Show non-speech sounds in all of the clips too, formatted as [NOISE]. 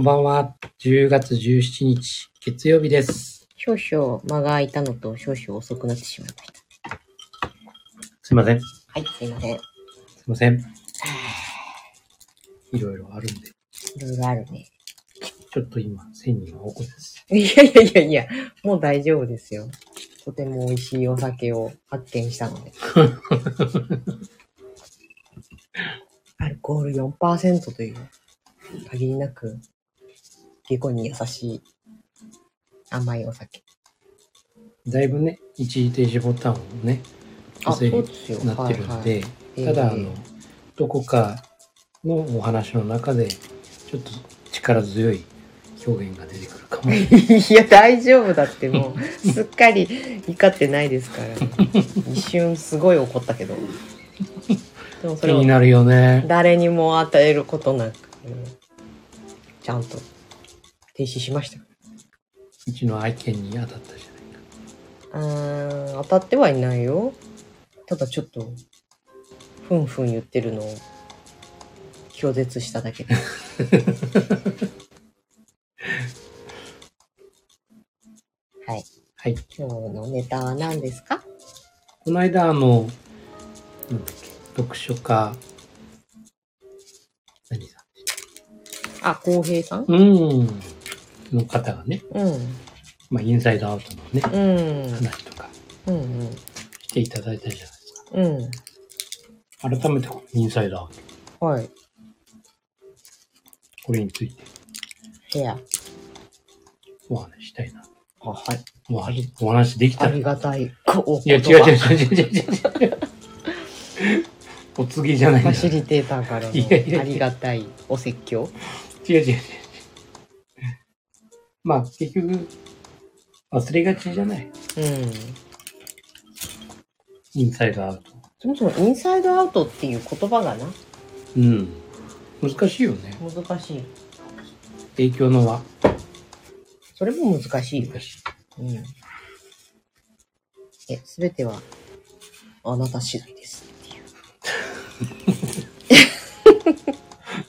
こんばんは。こんばんは。10月17日、月曜日です。少々間が空いたのと少々遅くなってしまいました。すいません。すはい、すいません。いいません。いろいろあるんで、ろいろあるね。ちょっと今、1000人はおこです。いやいやいやいや、もう大丈夫ですよ。とても美味しいお酒を発見したので。[LAUGHS] アルコール4%という、限りなく、下戸に優しい甘いお酒。だいぶね、一時停止ボタンをね、あ、押せるそうですよ。なってるんで、はいはいただ、あえの、どこかのお話の中で、ちょっと力強い表現が出てくるかも。[LAUGHS] いや、大丈夫だってもう、[LAUGHS] すっかり怒ってないですから。[LAUGHS] 一瞬すごい怒ったけど。でもそれを気になるよね。誰にも与えることなく、ちゃんと停止しました。うちの愛犬に当たったじゃないか。うーん、当たってはいないよ。ただちょっと、ふんふん言ってるのを拒絶しただけで。[LAUGHS] はい。はい。今日のネタは何ですか？この間、あの、なんだっけ、読書家、何さあ、浩平さんん？うん。の方がね、うん。まあ、インサイドアウトのね、うん。話とか。していただいたじゃないですうん。か。改めてこのインサイドアウト、はい。これについて部屋。お話ししたいな。あ、はい。お話お話できたら。ありがたい。おいや、違う違う違う違う違う違う。お告げじゃない。ファシリテーターからのありがたいお説教。違う違う違う。まあ、結局、忘れがちじゃない。うん。インサイドアウト。そもそもインサイドアウトっていう言葉がな、うん。難しいよね。難しい。影響の輪。それも難しいよ。難しい。うん。え、すべては、あなた次第ですっていう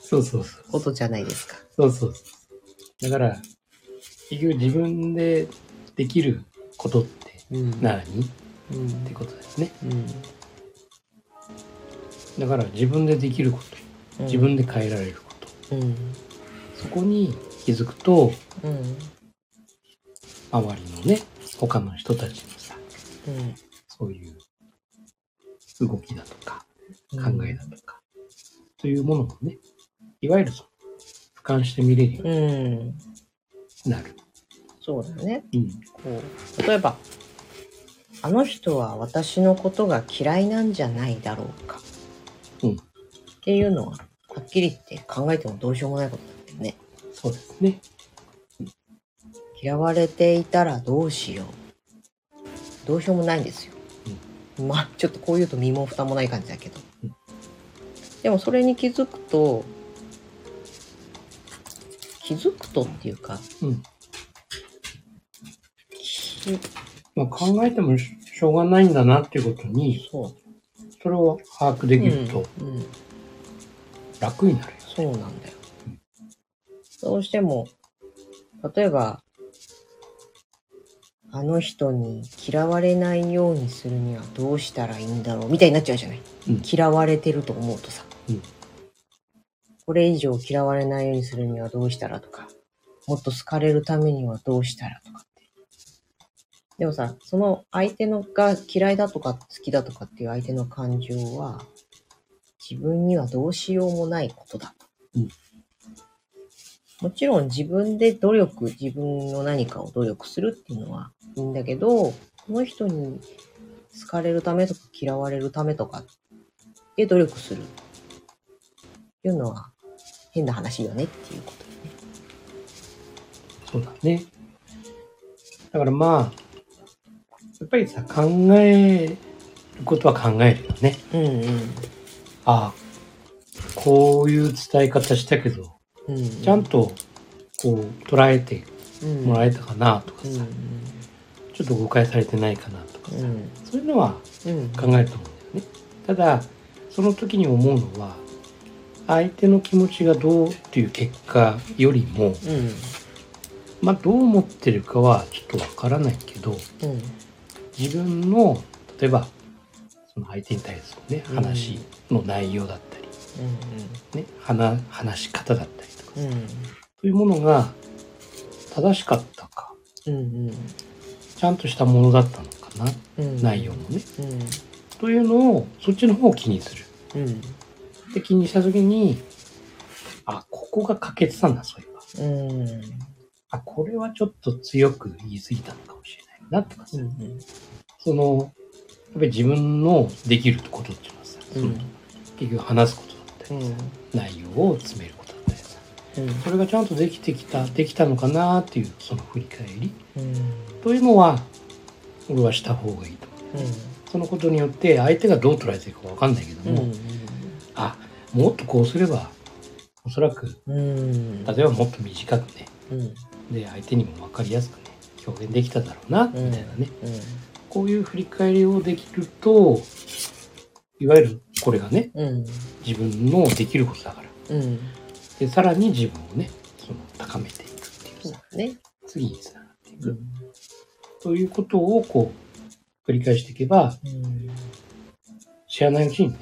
[LAUGHS] そうそうそう。ことじゃないですか。そうそうそう。だから、結局自分でできることってうん何、うんってことですね。うんだから自分でできること、自分で変えられること。うん。そこに気づくと、うん。周りのね、他の人たちのさ、うん。そういう動きだとか、うん。考えだとか、というものもね、いわゆるその俯瞰して見れるよううん。になる。そうだね。うん。こう、例えば、あの人は私のことが嫌いなんじゃないだろうか。うんっていうのは、はっきり言って考えてもどうしようもないことだよね。そうですね。嫌われていたらどうしよう。どうしようもないんですよ。まあ、ちょっとこう言うと身も蓋もない感じだけどうん。でもそれに気づくと、気づくとっていうか、うん。きまあ、考えてもしょうがないんだなっていうことに、そう。それを把握できるとうんうん楽になるよ。そうなんだよ。どうしても、例えば、あの人に嫌われないようにするにはどうしたらいいんだろうみたいになっちゃうじゃない。うん嫌われてると思うとさ、うんこれ以上嫌われないようにするにはどうしたらとか、もっと好かれるためにはどうしたらとかって。でもさ、その相手のが嫌いだとか好きだとかっていう相手の感情は、自分にはどうしようもないことだ。うんもちろん自分で努力、自分の何かを努力するっていうのはいいんだけど、この人に好かれるためとか嫌われるためとかで努力するいうのは変な話よねっていうことね。そうだね。だからまあ、やっぱりさ、考えることは考えるよね。うんうん。ああ、こういう伝え方したけど、うん、ちゃんとこう捉えてうんもらえたかなとかさ、うんちょっと誤解されてないかなとかさ、うんそういうのはうん考えると思うんだよね。ただ、その時に思うのは、相手の気持ちがどうっていう結果よりも、うん。まあ、どう思ってるかはちょっとわからないけどうん自分の例えばその相手に対するねうん。話の内容だったり、ね、話話し方だったりとかうん。というものが正しかったかうんうん。ちゃんとしたものだったのかな、うん。内容もね。うん。というのをそっちの方を気にする。うんで気にした時にあここが欠けてたんだそういえば。うん。あこれはちょっと強く言い過ぎたのかもしれないなとかさ、うんそのやっぱり自分のできることっていうのはさ、その結局話すことだったりさ、内容を詰めることだったりさうん。それがちゃんとできてきたできたのかなっていうその振り返り。うん。というのは俺はした方がいいと。思う。そのことによって相手がどう捉えてるかわかんないけども、あもっとこうすればおそらくうん。例えばもっと短くねうん。で相手にも分かりやすくね表現できただろうなみたいなね、うん。こういう振り返りをできるといわゆるこれがねうん。自分のできることだから。うん。でさらに自分をねその高めていくっていうさだね。次につながっていく、うんということをこう繰り返していけばうん。知らないうちにね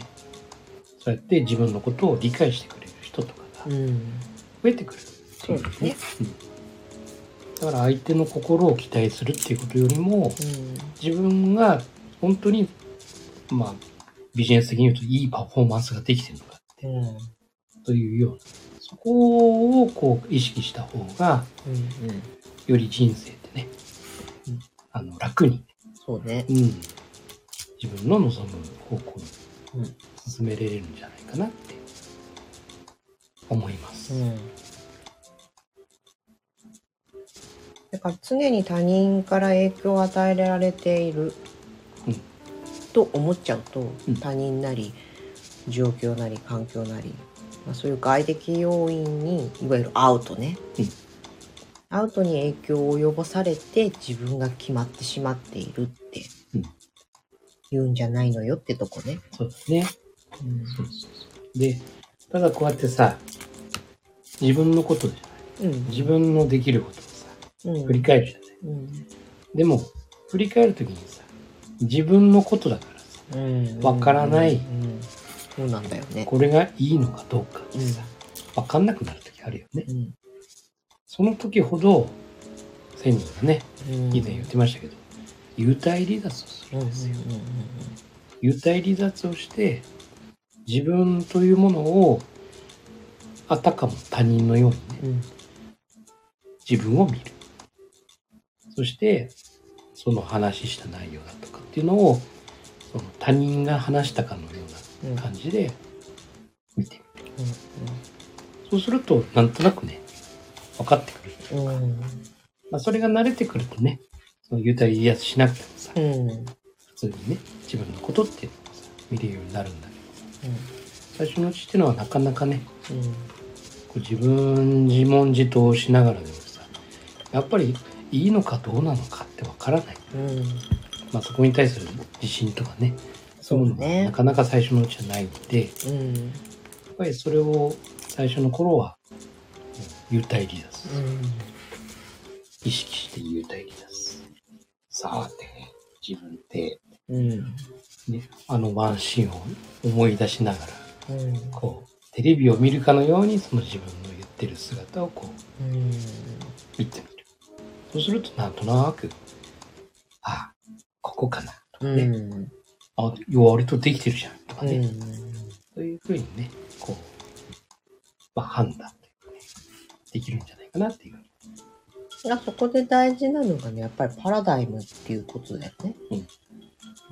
そうやって自分のことを理解してくれる人とかがうん。増えてくる。っていそうですね。うん。だから相手の心を期待するっていうことよりも自分が本当にまあビジネス的に言うといいパフォーマンスができてるのかうんうん。というようなそこをこう意識した方がうん。より人生ってね、うん。あの楽に、そうね。うん、自分の望む方向にうん進めれるんじゃないかなって思います。うんだから常に他人から影響を与えられているうんと思っちゃうと、うん他人なり状況なり環境なり、まあ、そういう外的要因にいわゆるアウトね、うんアウトに影響を及ぼされて自分が決まってしまっているってうん言うんじゃないのよってとこね。そうですね。うんそうそうそう。で、ただこうやってさ、自分のことじゃない。うん自分のできることをさ、うん振り返るじゃない。うんでも、振り返るときにさ、自分のことだからさ、うんわからないうんうんそうなんだよね。これがいいのかどうかってさ、わかんなくなるときあるよね。うんその時ほど、千人がね、うん以前言ってましたけど、幽体離脱をすうんうんるんですよ。幽体離脱をして、自分というものを、あたかも他人のようにね、うんうん自分を見る。そして、その話した内容だとかっていうのを、その他人が話したかのようんうな感じで見てみる。うんそうすると、なんとなくね、分かってくる。うんうんまあ、それが慣れてくるとね、その幽体離脱しなくてもさ、うん普通にね、自分のことっていうのをさ、見れるようになるんだけどさ、最初のうちっていうのはなかなかね、こう自分自問自答しながらでもさ、やっぱりいいのかどうなのかってわからない。うん。うんまあそこに対する自信とかね、そういうものがねなかなか最初のうちはないんで、やうん。っぱりそれを最初の頃は、うん幽体離脱。意識して幽体離脱。さて、自分って、うんね、あのワンシーンを思い出しながら、うんこう、テレビを見るかのように、その自分の言ってる姿をこう、うん見てみる。そうすると、なんとなく、あ、ここかな。とかね。うんあ、割とできてるじゃん。とかね。うんそういうふうにね、こう、まあ、判断というかね、できるんじゃないかなっていう。あそこで大事なのがねやっぱりパラダイムっていうことだよね。も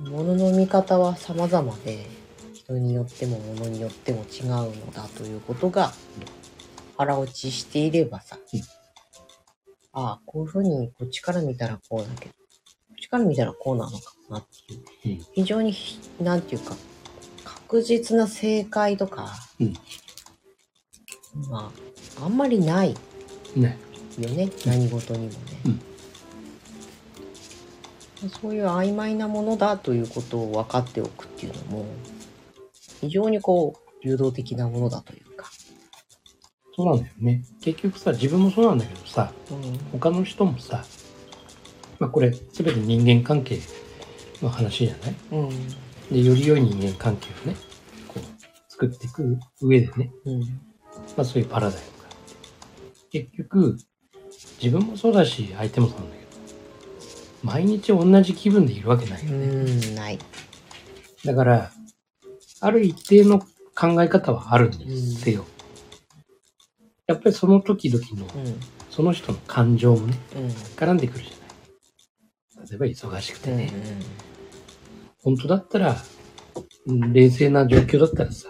のの見方は様々で人によっても物によっても違うのだということが腹落ちしていればさ、うん。ああこういうふうにこっちから見たらこうだけどこっちから見たらこうなのかなっていううん。非常にひなんていうか確実な正解とか、うん。まああんまりないね。よね。何事にもね、うんそういう曖昧なものだということを分かっておくっていうのも非常にこう流動的なものだというか。そうなんだよね。結局さ、自分もそうなんだけどさ、うん。他の人もさ、まあこれ全て人間関係の話じゃない？うん。で、より良い人間関係をね、こう、作っていく上でね、うん。まあそういうパラダイムがあって。結局、自分もそうだし、相手もそうなんだ毎日同じ気分でいるわけないよね。うん、ない。だから、ある一定の考え方はあるにせよ。やっぱりその時々の、うん。その人の感情もね、うん。絡んでくるじゃない。例えば忙しくてうん。ね、本当だったら、うん冷静な状況だったらさ、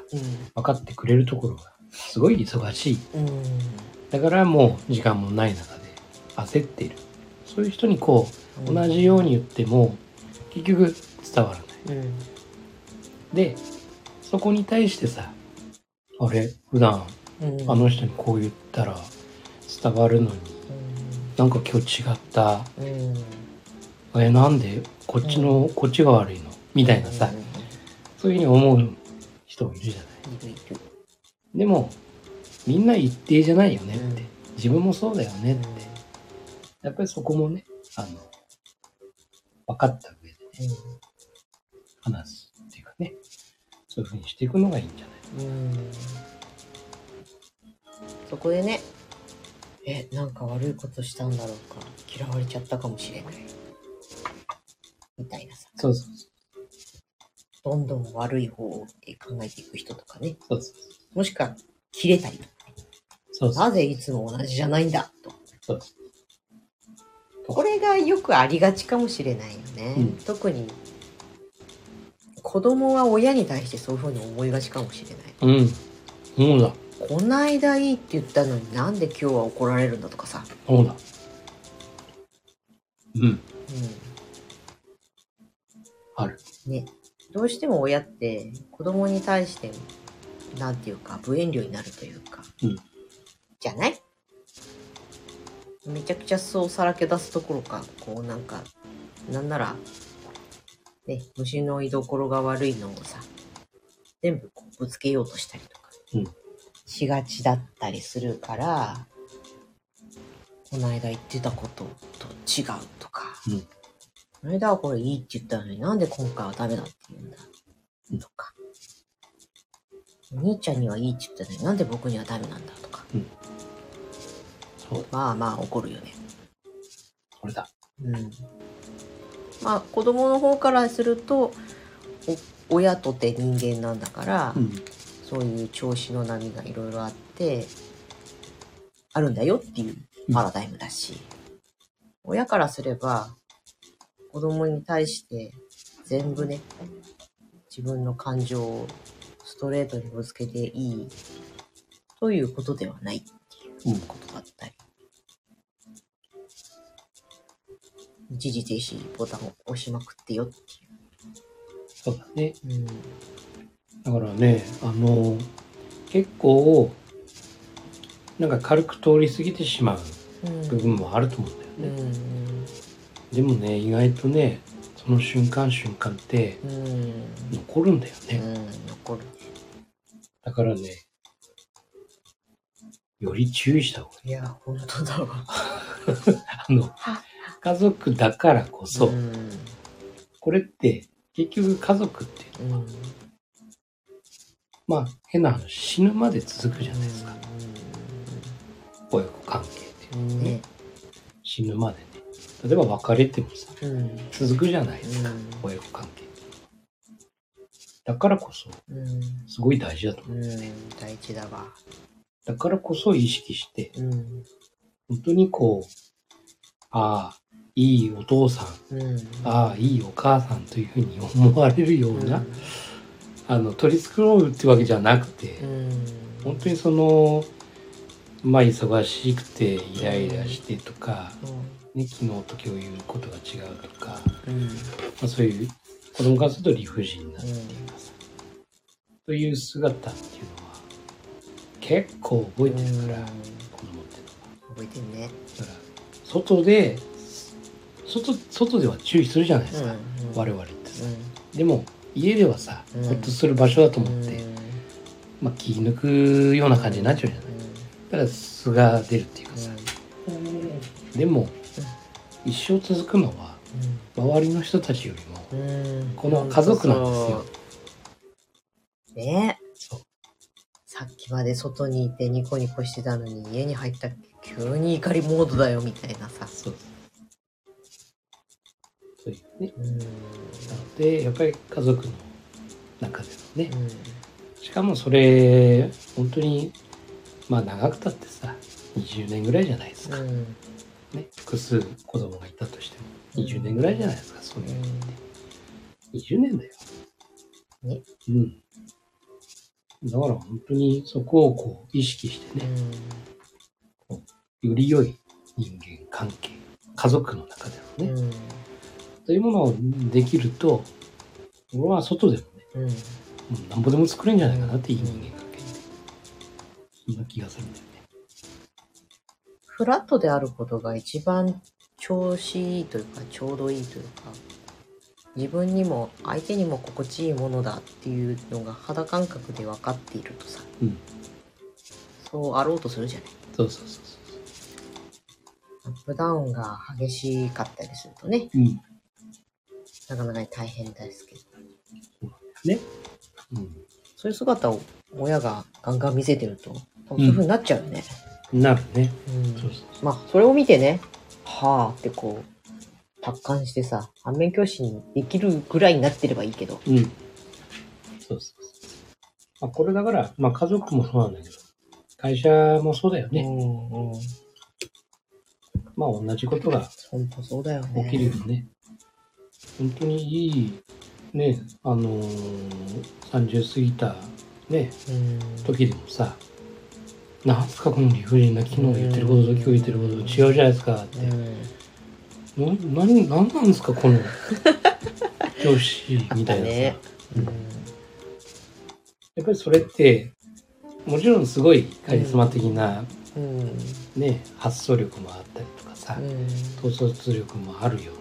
分かってくれるところが、すごい忙しい。うん。うん。だからもう時間もない中で焦っている。そういう人にこう、同じように言っても、結局伝わらない。うん。で、そこに対してさ、あれ、普段うん。あの人にこう言ったら伝わるのに、なんか今日違った。うん。うん。え、なんでこっちの、こっちが悪いの？みたいなさ、そういうふうに思う人もいるじゃない。でも、みんな一定じゃないよねって。うん自分もそうだよねって。やっぱりそこもね、あの、分かった上でね、話すっていうかね、そういうふうにしていくのがいいんじゃない？う。そこでね、え、なんか悪いことしたんだろうか。嫌われちゃったかもしれない。みたいなさ。そうそうどんどん悪い方を考えていく人とかね。そう。そうそうもしくは、切れたりとか。そうそう。なぜいつも同じじゃないんだと。そうこれがよくありがちかもしれないよね。うん特に、子供は親に対してそういうふうに思いがちかもしれない。うん。そうだ。こないだいいって言ったのになんで今日は怒られるんだとかさ。そうだ。うん。うある。ん。ね。どうしても親って子供に対して、なんていうか、無遠慮になるというか。うんじゃない？めちゃくちゃそうさらけ出すところか、こうなんか、なんなら、ね、虫の居所が悪いのをさ、全部こうぶつけようとしたりとか、うん。しがちだったりするから、この間言ってたことと違うとか、うん。この間はこれいいって言ったのになんで今回はダメだって言うんだ、うん。とか、お兄ちゃんにはいいって言ったのになんで僕にはダメなんだ？とか、そう。まあまあ怒るよね。これだ。うん。まあ子供の方からすると、お親とて人間なんだから、ん。そういう調子の波がいろいろあって、あるんだよっていうパラダイムだし、親からすれば、子供に対して全部ね、自分の感情をストレートにぶつけていいということではないっていうことだっ一時停止ボタンを押しまくってよってそうだね。いう。うんだからね、あの、結構、なんか軽く通り過ぎてしまう部分もあると思うんだよね。うんでもね、意外とね、その瞬間瞬間ってうん残るんだよね。うん残るだからね、より注意した方がいい。いや本当だわ [LAUGHS] あの、家族だからこそ、うんこれって結局家族っていうのは、うんまあ変な話、死ぬまで続くじゃないですか。親子関係っていうのはね。ね死ぬまでね。例えば別れてもさ、うん続くじゃないですか。親子関係。だからこそ、うんすごい大事だと思う。うん大事だわだからこそ意識して、うん本当にこう、ああ、いいお父さん、うん。ああ、いいお母さんというふうに思われるような、あの、取り繕うってわけじゃなくて、うん。本当にその、まあ忙しくてイライラしてとか、ね、昨日と今日言うことが違うとか、うん。まあ、そういう子供からすると理不尽なっていうかさ、という姿っていうのは結構覚えてるから、子供ってのは。覚えてんね。だから外で外外では注意するじゃないですか、我々ってさ。でも家ではさ、うん。ほっとする場所だと思って、まあ、気抜くような感じになっちゃうじゃない。だから素が出るっていうかさ、でも一生続くのは周りの人たちよりもうん。この家族なんですよ。ね。さっきまで外にいてニコニコしてたのに家に入ったら急に怒りモードだよみたいなさ。そうね。うん。なのでやっぱり家族の中でのね。しかもそれ本当にまあ長くたってさ20年ぐらいじゃないですか、うん。ね、複数子供がいたとしても20年ぐらいじゃないですかそういうのって。20年だよ。ね。うん。だから本当にそこをこう意識してね、より良い人間関係家族の中でのね、うん。というものをできると俺は外でもねうん。なんぼでも作れるんじゃないかなっていい人間関係。ってそんな気がするんだよね。フラットであることが一番調子いいというかちょうどいいというか自分にも相手にも心地いいものだっていうのが肌感覚で分かっているとさうん。そうあろうとするじゃない。そうそうそうアップダウンが激しかったりするとねそううんなかなかに大変ですけどねうんそういう姿を親がガンガン見せてるとそういう風になっちゃうよね、なるねうんそうそうまあそれを見てねはあってこう達観してさ反面教師にできるぐらいになってればいいけどうん。そうそうそう。まあ、これだから、まあ家族もそうなんだけど、会社もそうだよね。うんうんまあ同じことが本当そうだよね。起きるよね。本当にいい、ね、あのー、30過ぎた、ね、うん。時でもさ、なんすかこの理不尽な昨日言ってることと今日言ってることと違うじゃないですかって。な、何、何なんですかこの [LAUGHS] 上司みたいなさ。ね。うん。やっぱりそれって、もちろんすごいカリスマ的なうん。ね、発想力もあったりとかさ、統率力もあるよ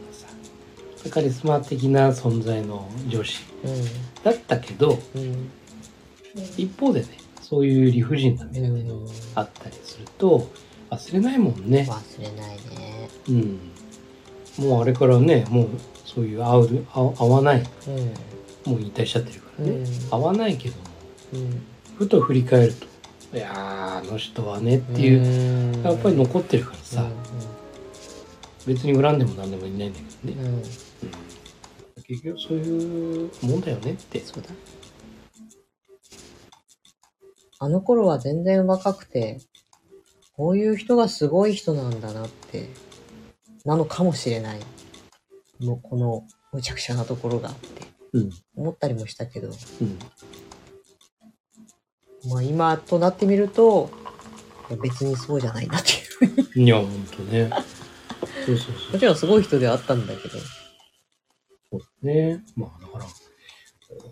カリスマ的な存在の上司だったけど、うん。うん。一方でね、そういう理不尽な目がねうんあったりすると、忘れないもんね。忘れないね。うん。もうあれからね、もうそういう会う、会会わない、うん。もう引退しちゃってるからね。うん会わないけども、うん。ふと振り返ると、いやー、あの人はねっていう、うんやっぱり残ってるからさ、別に恨んでも何でもいないんだけどね。うん。結局そういうもんだよねって。そうだ。あの頃は全然若くて、こういう人がすごい人なんだなって、なのかもしれない。もうこの無茶苦茶なところがあって、うん。思ったりもしたけど、うん。まあ今となってみると、別にそうじゃないなっていう。いや、ほんとね。そうそうそうもちろんすごい人ではあったんだけど。そうだね。まあだから、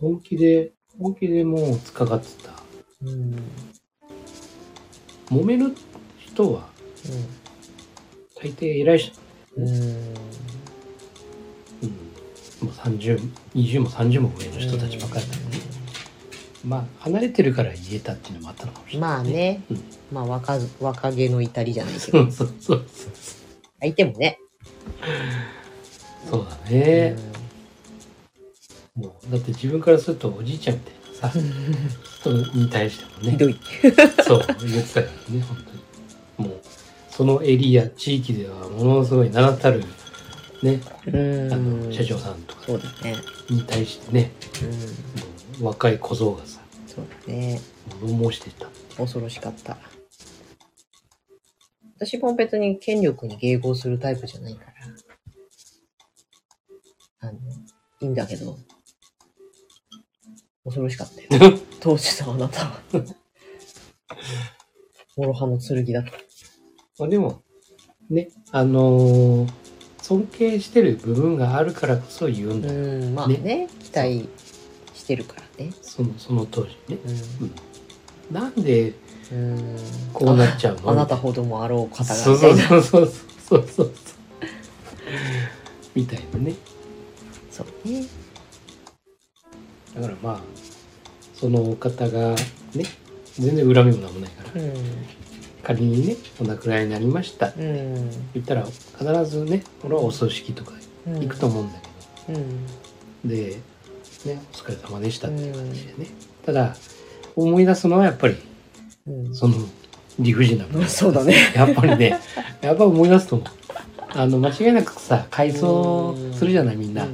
本気で、本気でもう突っかかってた。うん。揉める人は大抵偉い人。うん。うん。うん。もう30、20も30も上の人たちばかりだよね。まあ、離れてるから言えたっていうのもあったのかもしれない、まあ。ね、うんまあ若ず若気の至りじゃないけど、[LAUGHS] そうそうそうそう。相手もね。そうだね。もう、だって自分からするとおじいちゃんみたいなさ、[LAUGHS] 人に対してもね。ひどい。そう、言ってたからね、本当に。もう、そのエリア、地域ではものすごい名だたる、ね、うんあの、社長さんとかそうだね。に対してね、若い小僧がさ、そうだね。物申してた。恐ろしかった。私も別に権力に迎合するタイプじゃないから。あの、いいんだけど、恐ろしかったよ。[LAUGHS] 当時のあなたは。諸刃の剣だった。まあでも、ね、あのー尊敬してる部分があるからこそ言うんだよ。うん、まあね、期待してるからね。その、その当時ね。ううん。なんで、ん。うん。こうなっちゃうのああなたほどもあろう方がそう。そうそうそうそうそう。みたいなね。そうね。だからまあ、その方がね、全然恨みもなんもないから、うん。仮にね、お亡くなりになりましたってうん。言ったら、必ずね、俺はお葬式とかうん。行くと思うんだけど、うん。で、ね、お疲れ様でしたっていう感じでね。ただ、思い出すのはやっぱり、うん。その理不尽な部分そうだね。やっぱりね、やっぱ思い出すと思う。あの、間違いなくさ、改装するじゃない、みんな。ん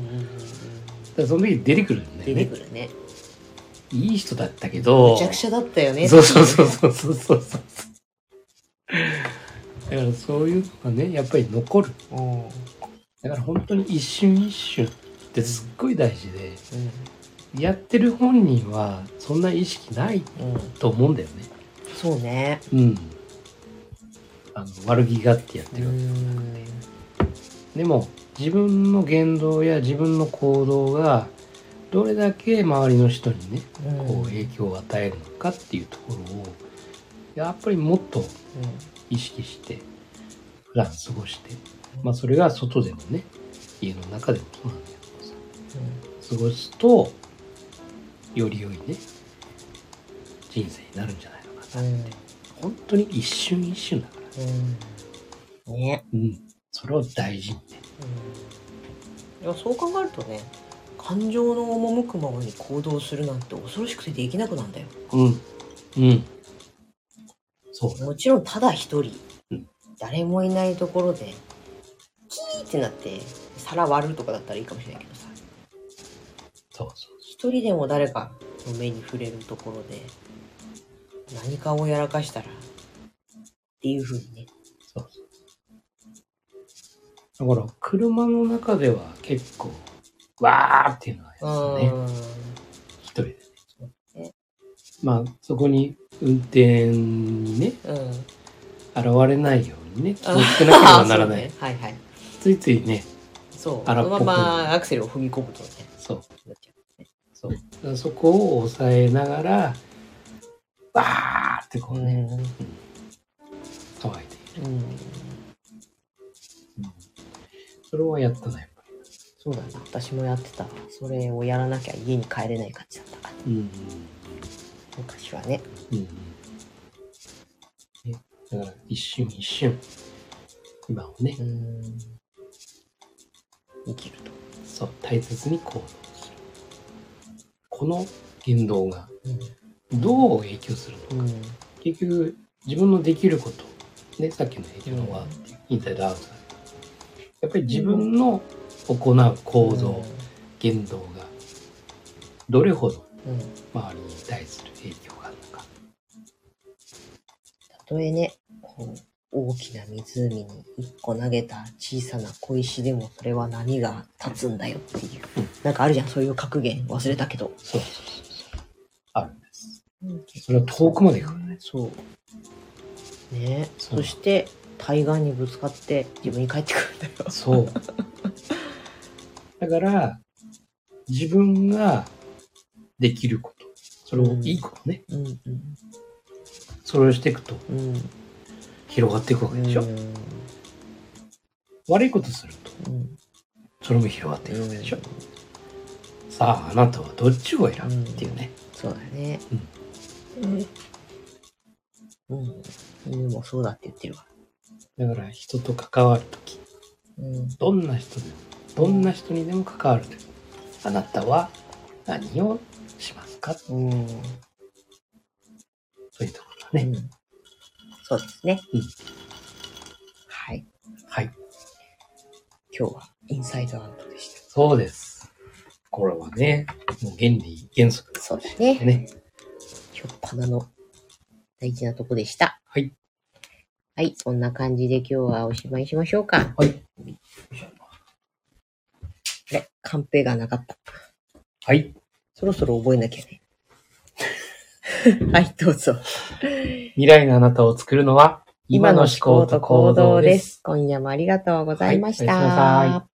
うその時出てくるんだ出よね。てくるね。いい人だったけどめちゃくちゃだったよね。そうそうそうそうそうそうそう。だからそういうのがね、やっぱり残る。うん。だから本当に一瞬一瞬ってすっごい大事で、うやってる本人はそんな意識ないん。うん。と思うんだよね。そうね。うん。あの悪気があってやってうるわけ。ん。でも自分の言動や自分の行動がどれだけ周りの人にねこう影響を与えるのかっていうところをやっぱりもっと意識して普段過ごしてまあそれが外でもね家の中でもそうなんだけどさ過ごすとより良いね人生になるんじゃない？のかなうん。本当に一瞬一瞬だから。うん。ね。うん。それを大事にね。いやそう考えるとね感情の赴くままに行動するなんて恐ろしくてできなくなんだよ。うん。うん。そう。もちろんただ一人、うん。誰もいないところでキーってなって皿割るとかだったらいいかもしれないけどさ。そうそう。一人でも誰かの目に触れるところで何かをやらかしたらっていう風にねそうそう。だから、車の中では結構、わーっていうのはやつね。うん一人でねね。まあ、そこに運転にね、うん現れないようにね、[LAUGHS] 気をつけなければならない。ねはいはいついついね、そうそのままアクセルを踏み込むとねそう、そう。そこを抑えながら、わーってこうね、騒いでいる。うん、うん、それはやったな、やっぱそうだね。私もやってた。それをやらなきゃ家に帰れない感じだったから。り。うん。昔はね。うんだから、一瞬一瞬、今をね、うん。生きると。そう、大切に行動する。この言動がどう影響するのか。結局、自分のできること、ね、さっきの影響の輪っていう、インサイドアウトだけどやっぱり自分の行う行動、言動が、どれほど周りに対する影響があるのか。たとえねこう大きな湖に一個投げた小さな小石でもそれは波が立つんだよっていう、うん。なんかあるじゃんそういう格言忘れたけど、そうそうそうそう。あるんです。それは遠くまで行くからね。そう。ね。そう。そして対岸にぶつかって自分に返ってくるんだよ。そう。[LAUGHS] だから、自分ができること、それをいいことね、うんうん。それをしていくとうん。広がっていくわけでしょ。うん。悪いことすると、うんそれも広がっていくわけでしょ。さあ、あなたはどっちを選ぶっていうね。そうだね。うん、犬もそうだって言ってるわだから、人と関わるとき、うんどんな人でも、どんな人にでも関わるとき、あなたは何をしますか？うんというところだね。うんそうですね。うんはい。はい。今日はインサイドアウトでした。そうです。これはね、もう原理原則そうだね。ね。しょっぱなの大事なとこでした。はい。はい。そんな感じで今日はおしまいにしましょうか。はい。あれカンペがなかった。はい。そろそろ覚えなきゃね。[LAUGHS] はい、どうぞ。未来のあなたを作るのは、今の思考と行動です。今夜もありがとうございました。はいおやすみなさい